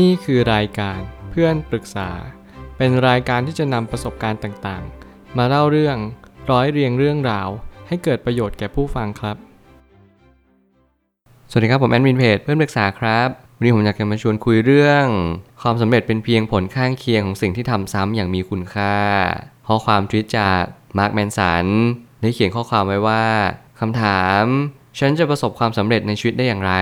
นี่คือรายการเพื่อนปรึกษา เป็นรายการที่จะนำประสบการณ์ต่างๆ มาเล่าเรื่องร้อยเรียงเรื่องราว ให้เกิดประโยชน์แก่ผู้ฟังครับ สวัสดีครับผมแอดมินเพจเพื่อนปรึกษาครับวันนี้ผมอยากจะมาชวนคุยเรื่อง ความสำเร็จเป็นเพียงผลข้างเคียงของสิ่งที่ทำซ้ำอย่างมีคุณค่าข้อความทวิตจากมาร์คแมนสันได้เขียนข้อความไว้ว่าคำถาม ฉันจะประสบความสำเร็จในชีวิตได้อย่างไร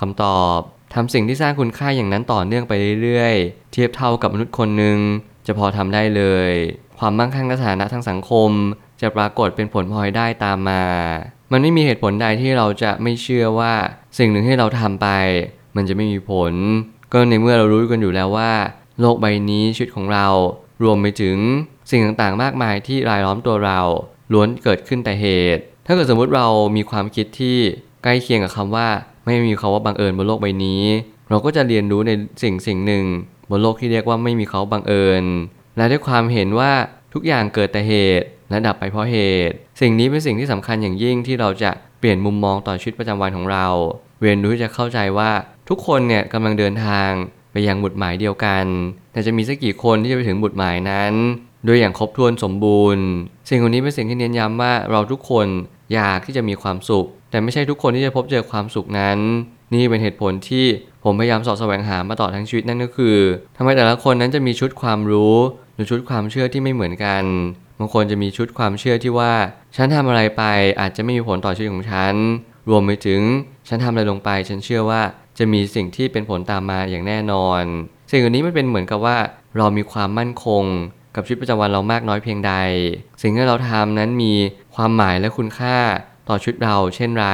คำตอบ ทำสิ่งที่สร้างคุณค่าอย่างนั้นต่อเนื่องไปเรื่อยๆ เทียบเท่ากับมนุษย์คนหนึ่งจะพอทำได้เลย ความมั่งคั่งและฐานะทางสังคม จะปรากฏเป็นผลพลอยได้ตามมา มันไม่มีเหตุผลใดที่เราจะไม่เชื่อว่า สิ่งหนึ่งที่เราทำไป มันจะไม่มีผล ก็ในเมื่อเรารู้กันอยู่แล้วว่า โลกใบนี้ชีวิตของเรา รวมไปถึงสิ่งต่างๆ มากมายที่รายล้อมตัวเราล้วนเกิดขึ้นแต่เหตุ ถ้าเกิดสมมุติเรามีความคิดที่ใกล้เคียงกับคำว่า ไม่มีคาว่าบังเอิญบนโลกใบนี้ เราก็จะเรียนรู้ในสิ่งสิ่งหนึ่ง บนโลกที่เรียกว่าไม่มีเขาบังเอิญ และด้วยความเห็นว่าทุกอย่างเกิดแต่เหตุและดับไปเพราะเหตุ สิ่งนี้เป็นสิ่งที่สำคัญอย่างยิ่งที่เราจะเปลี่ยนมุมมองต่อชีวิตประจำวันของเรา เรียนรู้ที่จะเข้าใจว่าทุกคนเนี่ยกำลังเดินทางไปยังบุดหมายเดียวกัน แต่จะมีสักกี่คนที่จะไปถึงบุดหมายนั้นโดยอย่างครบถ้วนสมบูรณ์ สิ่งเหล่านี้เป็นสิ่งที่เน้นย้ำว่าเราทุกคนอยากที่จะมีความสุข แต่ไม่ใช่ทุกคนที่จะพบเจอความสุขนั้น นี่เป็นเหตุผลที่ผมพยายามสอบแสวงหามาต่อทั้งชีวิตนั่นก็คือทำไมแต่ละคนนั้นจะมีชุดความรู้หรือชุดความเชื่อที่ไม่เหมือนกันบางคนจะมีชุดความเชื่อที่ว่า ฉันทำอะไรไปอาจจะไม่มีผลต่อชีวิตของฉัน รวมไปถึงฉันทำอะไรลงไป ฉันเชื่อว่าจะมีสิ่งที่เป็นผลตามมาอย่างแน่นอน สิ่งเหล่านี้มันเป็นเหมือนกับว่า เรามีความมั่นคง กับชีวิตประจำวันเรามากน้อยเพียงใด สิ่งที่เราทำนั้นมีความหมายและคุณค่า ต่อชีวิตเราเช่นไร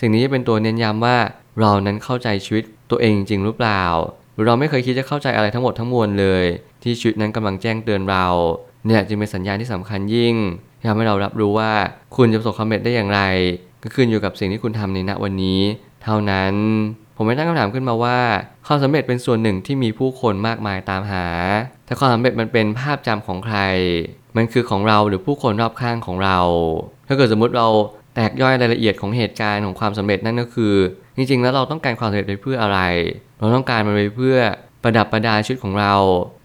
สิ่งนี้จะเป็นตัวเน้นย้ำว่าเรานั้นเข้าใจชีวิตตัวเองจริงหรือเปล่า หรือเราไม่เคยคิดจะเข้าใจอะไรทั้งหมดทั้งมวลเลย ที่ชีวิตนั้นกำลังแจ้งเตือนเรา เนี่ยจึงเป็นสัญญาณที่สำคัญยิ่งที่ทำให้เรารับรู้ว่าคุณจะประสบความสำเร็จได้อย่างไร ก็ขึ้นอยู่กับสิ่งที่คุณทำในณวันนี้ เท่านั้นผมไม่ตั้งคำถามขึ้นมาว่าความสำเร็จเป็นส่วนหนึ่งที่มีผู้คนมากมายตามหา แต่ความสำเร็จมันเป็นภาพจำของใคร มันคือของเราหรือผู้คนรอบข้างของเรา ถ้าเกิดสมมุติเรา แตกย่อยรายละเอียดของเหตุการณ์ของความสำเร็จนั่นก็คือ จริงๆ แล้วเราต้องการความสำเร็จไปเพื่ออะไร เราต้องการมันไปเพื่อประดับประดาชีวิตของเรา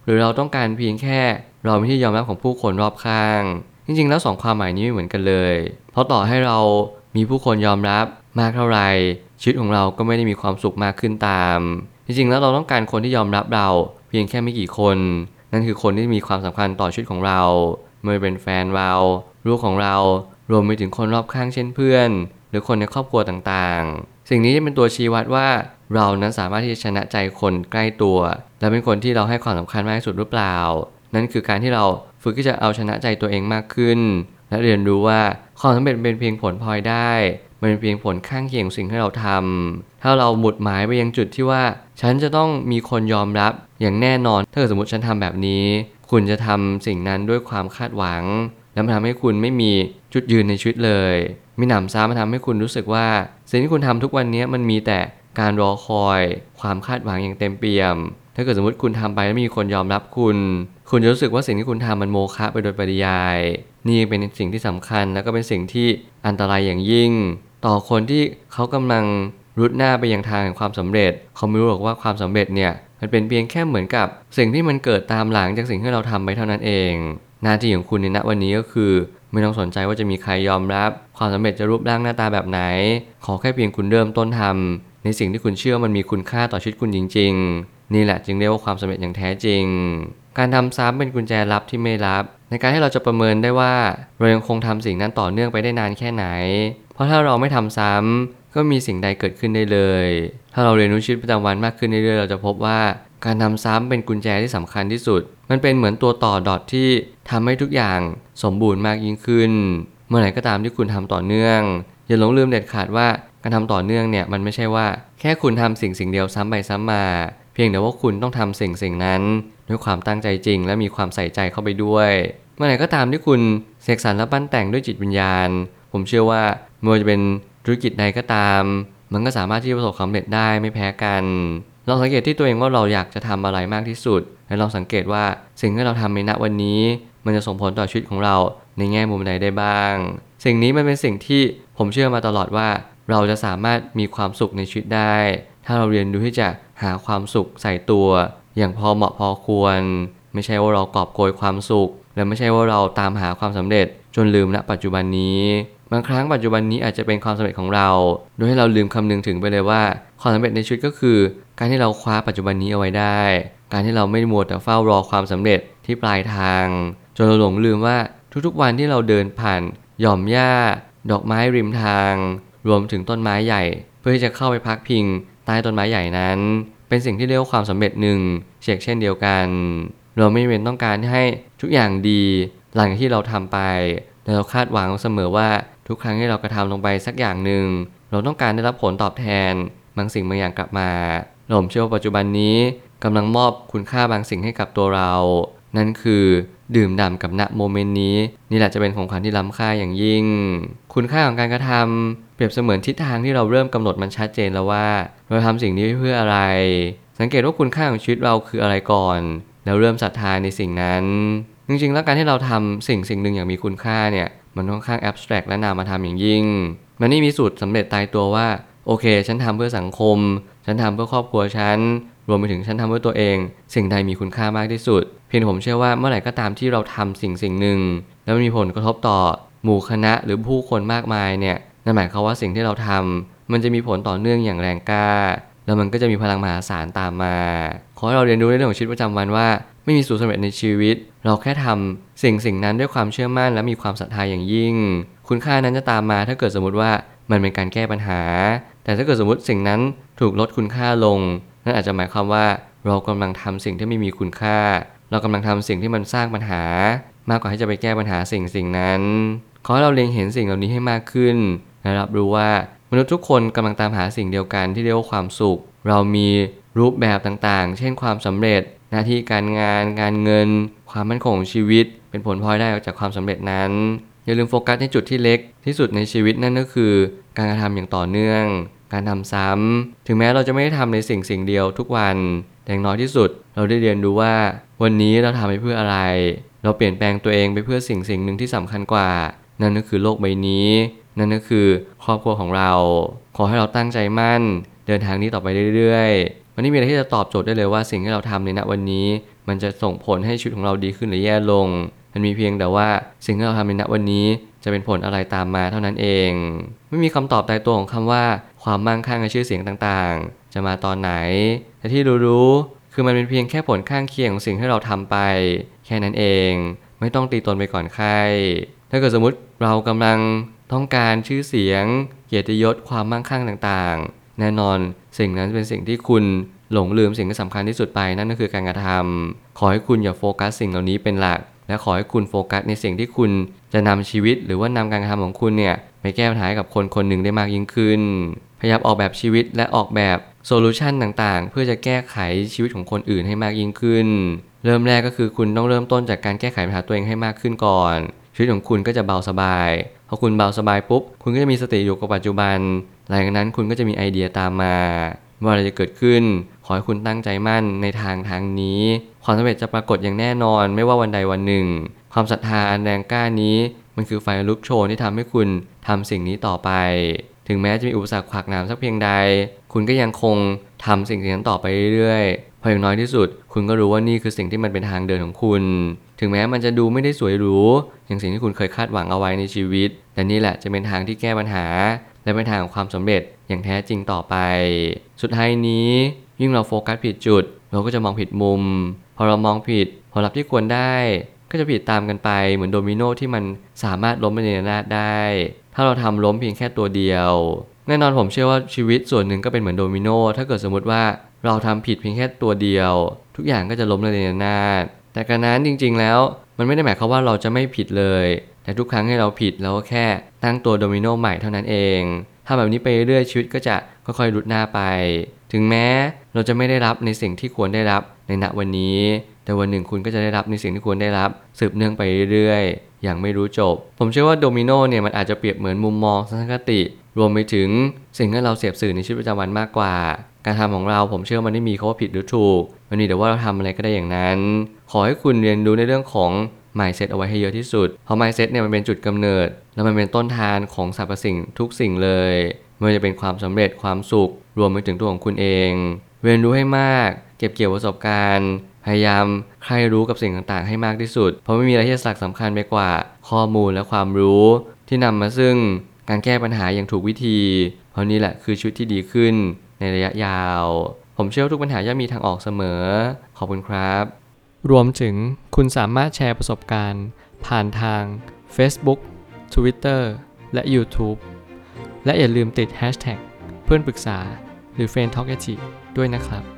หรือเราต้องการเพียงแค่เราเป็นที่ยอมรับของผู้คนรอบข้าง จริงๆ แล้วสองความหมายนี้ไม่เหมือนกันเลย เพราะต่อให้เรามีผู้คนยอมรับมากเท่าไหร่ชีวิตของเราก็ไม่ได้มีความสุขมากขึ้นตาม จริงๆ แล้วเราต้องการคนที่ยอมรับเรา เพียงแค่ไม่กี่คน นั่นคือคนที่มีความสำคัญต่อชีวิตของเราไม่ว่าเป็นแฟนเราลูกของเรา รวมไปถึงคนรอบข้างเช่นเพื่อน หรือคนในครอบครัวต่างๆ สิ่งนี้จะเป็นตัวชี้วัดว่า เรานั้นสามารถที่จะชนะใจคนใกล้ตัว และเป็นคนที่เราให้ความสำคัญมากที่สุดหรือเปล่า นั่นคือการที่เราฝึกที่จะเอาชนะใจตัวเองมากขึ้น และเรียนรู้ว่าความสำเร็จเป็นเพียงผลพลอยได้ มันเป็นเพียงผลข้างเคียงของสิ่งที่เราทำถ้าเราหมุดหมายไปยังจุดที่ว่า ฉันจะต้องมีคนยอมรับอย่างแน่นอน ถ้าเกิดสมมติฉันทำแบบนี้ คุณจะทำสิ่งนั้นด้วยความคาดหวัง และมันทำให้คุณไม่มีจุดยืนในชีวิตเลยมีหนำซ้ำมาทำให้คุณรู้สึกว่า สิ่งที่คุณทำทุกวันนี้มันมีแต่การรอคอย ความคาดหวังอย่างเต็มเปี่ยม ถ้าเกิดสมมติคุณทำไปแล้วมีคนยอมรับคุณ คุณจะรู้สึกว่าสิ่งที่คุณทำมันโมฆะไปโดยปริยาย นี่เป็นสิ่งที่สำคัญแล้วก็เป็นสิ่งที่อันตรายอย่างยิ่ง ต่อคนที่เขากำลังรุดหน้าไปยังทางแห่งความสำเร็จ เขาไม่รู้หรอกว่าความสำเร็จเนี่ยมันเป็นเพียงแค่เหมือนกับ สิ่งที่มันเกิดตามหลังจากสิ่งที่เราทำไปเท่านั้นเอง หน้าที่ของคุณในณวันนี้ก็คือ ไม่ต้องสนใจว่าจะมีใครยอมรับ ความสำเร็จจะรูปร่างหน้าตาแบบไหน ขอแค่เพียงคุณเริ่มต้นทำในสิ่งที่คุณเชื่อมันมีคุณค่าต่อชีวิตคุณจริง ๆ นี่แหละจึงเรียกว่าความสำเร็จอย่างแท้จริง การทำซ้ำเป็นกุญแจลับที่ไม่ลับ ในการให้เราจะประเมินได้ว่าเรายังคงทำสิ่งนั้นต่อเนื่องไปได้นานแค่ไหน เพราะถ้าเราไม่ทำซ้ำก็มีสิ่งใดเกิดขึ้นได้เลย ถ้าเราเรียนรู้ชีวิตประจำวันมากขึ้นเรื่อยๆ เราจะพบว่า การทำซ้ำเป็นกุญแจที่สำคัญที่สุด มันเป็นเหมือนตัวต่อดอทที่ทำให้ทุกอย่างสมบูรณ์มากยิ่งขึ้น เมื่อไหร่ก็ตามที่คุณทำต่อเนื่อง อย่าหลงลืมเด็ดขาดว่าการทำต่อเนื่องเนี่ยมันไม่ใช่ว่า แค่คุณทำสิ่งสิ่งเดียวซ้ำไปซ้ำมา เพียงแต่ว่าคุณต้องทำสิ่งสิ่งนั้น ด้วยความตั้งใจจริง และมีความใส่ใจเข้าไปด้วย เมื่อไหร่ก็ตามที่คุณเสกสรรและปั้นแต่งด้วยจิตวิญญาณ ผมเชื่อว่าไม่ว่าจะเป็นธุรกิจใดก็ตาม มันก็สามารถที่จะประสบความสำเร็จได้ไม่แพ้กัน ลองสังเกตที่ตัวเองว่าเราอยากจะทำอะไรมากที่สุด และลองสังเกตว่าสิ่งที่เราทำในณวันนี้ มันจะส่งผลต่อชีวิตของเราในแง่มุมใดได้บ้าง สิ่งนี้มันเป็นสิ่งที่ผมเชื่อมาตลอดว่า เราจะสามารถมีความสุขในชีวิตได้ ถ้าเราเรียนรู้ที่จะหาความสุขใส่ตัว อย่างพอเหมาะพอควร ไม่ใช่ว่าเรากอบโกยความสุข และไม่ใช่ว่าเราตามหาความสำเร็จจนลืมณปัจจุบันนี้บางครั้งปัจจุบันนี้อาจจะเป็นความสำเร็จของเรา โดยให้เราลืมคำนึงถึงไปเลยว่า ความสำเร็จในชีวิตก็คือ การที่เราคว้าปัจจุบันนี้เอาไว้ได้ การที่เราไม่มัวแต่เฝ้ารอความสำเร็จที่ปลายทาง จนเราหลงลืมว่าทุกๆวันที่เราเดินผ่าน หย่อมหญ้า ดอกไม้ริมทาง รวมถึงต้นไม้ใหญ่ เพื่อที่จะเข้าไปพักพิงใต้ต้นไม้ใหญ่นั้น เป็นสิ่งที่เรียกว่าความสำเร็จหนึ่งเช่นเช่นเดียวกัน เราไม่เป็นต้องการให้ทุกอย่างดี หลังจากที่เราทำไปแต่เราคาดหวังเสมอว่าทุกครั้งที่เรากระทำลงไปสักอย่างหนึ่งเราต้องการได้รับผลตอบแทนบางสิ่งบางอย่างกลับมา ผมเชื่อว่าปัจจุบันนี้กำลังมอบคุณค่าบางสิ่งให้กับตัวเรา นั่นคือดื่มด่ำกับณโมเมนต์นี้ นี่แหละจะเป็นของขวัญที่ล้ำค่าอย่างยิ่ง คุณค่าของการกระทำเปรียบเสมือนทิศทางที่เราเริ่มกำหนดมันชัดเจนแล้วว่า เราทำสิ่งนี้เพื่ออะไร สังเกตว่าคุณค่าของชีวิตเราคืออะไรก่อน แล้วเริ่มศรัทธาในสิ่งนั้น จริงๆ แล้วการที่เราทำสิ่งสิ่งหนึ่งอย่างมีคุณค่าเนี่ยมันค่อนข้างแอบสแตรกและนามธรรมอย่างยิ่ง มันนี่มีสูตรสำเร็จตายตัวว่า โอเค ฉันทำเพื่อสังคม ฉันทำเพื่อครอบครัวฉัน รวมไปถึงฉันทำเพื่อตัวเอง สิ่งใดมีคุณค่ามากที่สุด เพียงผมเชื่อว่าเมื่อไหร่ก็ตามที่เราทำสิ่งสิ่งหนึ่ง แล้วมันมีผลกระทบต่อหมู่คณะหรือผู้คนมากมายเนี่ยนั่นหมายความว่าสิ่งที่เราทำมันจะมีผลต่อเนื่องอย่างแรงกล้า แล้วมันก็จะมีพลังมหาศาลตามมา ขอให้เราเรียนรู้ในเรื่องของชีวิตประจำวันว่าไม่มีสูตรสำเร็จในชีวิต เราแค่ทำสิ่งสิ่งนั้นด้วยความเชื่อมั่น และมีความศรัทธาอย่างยิ่ง คุณค่านั้นจะตามมาถ้าเกิดสมมติว่ามันเป็นการแก้ปัญหา แต่ถ้าเกิดสมมติสิ่งนั้นถูกลดคุณค่าลง นั่นอาจจะหมายความว่าเรากำลังทำสิ่งที่ไม่มีคุณค่า เรากำลังทำสิ่งที่มันสร้างปัญหา มากกว่าที่จะไปแก้ปัญหาสิ่งสิ่งนั้น ขอให้เราเล็งเห็นสิ่งเหล่านี้ให้มากขึ้นและรับรู้ว่ามนุษย์ทุกคนกำลังตามหาสิ่งเดียวกันที่เรียกว่าความสุข เรามีรูปแบบต่างๆ เช่นความสำเร็จ หน้าที่การงาน การเงิน ความมั่นคงของชีวิต เป็นผลพลอยได้จากความสำเร็จนั้น อย่าลืมโฟกัสในจุดที่เล็กที่สุดในชีวิตนั่นก็คือ การกระทำอย่างต่อเนื่อง การทำซ้ำถึงแม้เราจะไม่ได้ทำในสิ่งสิ่งเดียวทุกวันแต่อย่างน้อยที่สุด เราได้เรียนรู้ว่า วันนี้เราทำไปเพื่ออะไร เราเปลี่ยนแปลงตัวเองไปเพื่อสิ่งสิ่งหนึ่งที่สำคัญกว่า นั่นก็คือโลกใบนี้ นั่นก็คือครอบครัวของเรา ขอให้เราตั้งใจมั่น เดินทางนี้ต่อไปเรื่อยๆวันนี้มีอะไรที่จะตอบโจทย์ได้เลยว่าสิ่งที่เราทำในณวันนี้ มันจะส่งผลให้ชีวิตของเราดีขึ้นหรือแย่ลง มันมีเพียงแต่ว่าสิ่งที่เราทำในณวันนี้จะเป็นผลอะไรตามมาเท่านั้นเอง ไม่มีคำตอบตายตัวของคำว่า ความมั่งคั่งในชื่อเสียงต่างๆ จะมาตอนไหน แต่ที่รู้ๆคือมันเป็นเพียงแค่ผลข้างเคียงของสิ่งที่เราทำไป แค่นั้นเอง ไม่ต้องตีตนไปก่อนใคร ถ้าเกิดสมมติเรากำลังต้องการชื่อเสียง เกียรติยศความมั่งคั่งต่างๆ แน่นอนสิ่งนั้นเป็นสิ่งที่คุณหลงลืมสิ่งที่สำคัญที่สุดไปนั่นก็คือการกระทำขอให้คุณอย่าโฟกัสสิ่งเหล่านี้เป็นหลัก และขอให้คุณโฟกัสในสิ่งที่คุณจะนำชีวิต หรือว่านำการกระทำของคุณเนี่ย ไปแก้ปัญหากับคนคนหนึ่งได้มากยิ่งขึ้น พยายามออกแบบชีวิตและออกแบบ solution ต่างๆ เพื่อจะแก้ไขชีวิตของคนอื่นให้มากยิ่งขึ้น เริ่มแรกก็คือคุณต้องเริ่มต้นจากการแก้ไขปัญหาตัวเองให้มากขึ้นก่อน ชีวิตของคุณก็จะเบาสบายพอคุณเบาสบายปุ๊บ คุณก็จะมีสติอยู่กับปัจจุบัน หลังจากนั้นคุณก็จะมีไอเดียตามมาว่าอะไรจะเกิดขึ้น ขอให้คุณตั้งใจมั่นในทางทางนี้ ความสำเร็จจะปรากฏอย่างแน่นอน ไม่ว่าวันใดวันหนึ่ง ความศรัทธาอันแรงกล้านี้ มันคือไฟลุกโชนที่ทำให้คุณ ทำสิ่งนี้ต่อไป ถึงแม้จะมีอุปสรรคขวากหนามสักเพียงใด คุณก็ยังคงทำสิ่งนั้นต่อไปเรื่อยๆพออย่างน้อยที่สุด คุณก็รู้ว่านี่คือสิ่งที่มันเป็นทางเดินของคุณ ถึงแม้มันจะดูไม่ได้สวยหรูอย่างสิ่งที่คุณเคยคาดหวังเอาไว้ในชีวิต แต่นี่แหละจะเป็นทางที่แก้ปัญหา และเป็นทางของความสำเร็จอย่างแท้จริงต่อไป สุดท้ายนี้ยิ่งเราโฟกัสผิดจุด เราก็จะมองผิดมุม พอเรามองผิดผลลัพธ์ที่ควรได้ ก็จะผิดตามกันไปเหมือนโดมิโนที่มันสามารถล้มไปในระนาดได้ ถ้าเราทำล้มเพียงแค่ตัวเดียว แน่นอนผมเชื่อว่าชีวิตส่วนหนึ่งก็เป็นเหมือนโดมิโนถ้าเกิดสมมติว่าเราทำผิดเพียงแค่ตัวเดียว ทุกอย่างก็จะล้มในรนาดแต่การนั้นจริง ๆ แล้วมันไม่ได้หมายความว่าเราจะไม่ผิดเลย แต่ทุกครั้งที่เราผิดเราก็แค่ตั้งตัวโดมิโนใหม่เท่านั้นเองถ้าแบบนี้ไปเรื่อยชีวิตก็จะค่อยๆลุดหน้าไป ถึงแม้เราจะไม่ได้รับในสิ่งที่ควรได้รับในณวันนี้ แต่วันหนึ่งคุณก็จะได้รับในสิ่งที่ควรได้รับ สืบเนื่องไปเรื่อย อย่างไม่รู้จบ ผมเชื่อว่าโดมิโนเนี่ยมันอาจจะเปรียบเหมือนมุมมองทัศนคติ รวมไปถึงสิ่งที่เราเสพสื่อในชีวิตประจำวันมากกว่า การทำของเราผมเชื่อมันไม่มีคาว่าผิดหรือถูก มันมีแต่ว่าเราทำอะไรก็ได้อย่างนั้น ขอให้คุณเรียนรู้ในเรื่องของ mindset เอาไว้ให้เยอะที่สุด เพราะ mindset เนี่ยมันเป็นจุดกำเนิด แล้วมันเป็นต้นทานของสรรพสิ่งทุกสิ่งเลยไม่ว่าจะเป็นความสำเร็จความสุข รวมไปถึงตัวของคุณเอง เรียนรู้ให้มาก เก็บเกี่ยวประสบการณ์ พยายามใครรู้กับสิ่งต่างๆ ให้มากที่สุด เพราะไม่มีอะไรที่สักสำคัญไปกว่า ข้อมูลและความรู้ ที่นำมาซึ่งการแก้ปัญหาอย่างถูกวิธี เพราะนี่แหละคือชีวิตที่ดีขึ้นในระยะยาว ผมเชื่อว่าทุกปัญหาย่อมมีทางออกเสมอ ขอบคุณครับ รวมถึงคุณสามารถแชร์ประสบการณ์ ผ่านทาง Facebook Twitter และ YouTube และอย่าลืมติด Hashtag เพื่อนปรึกษาหรือ f r ร e n d t a l k ด้วยนะครับ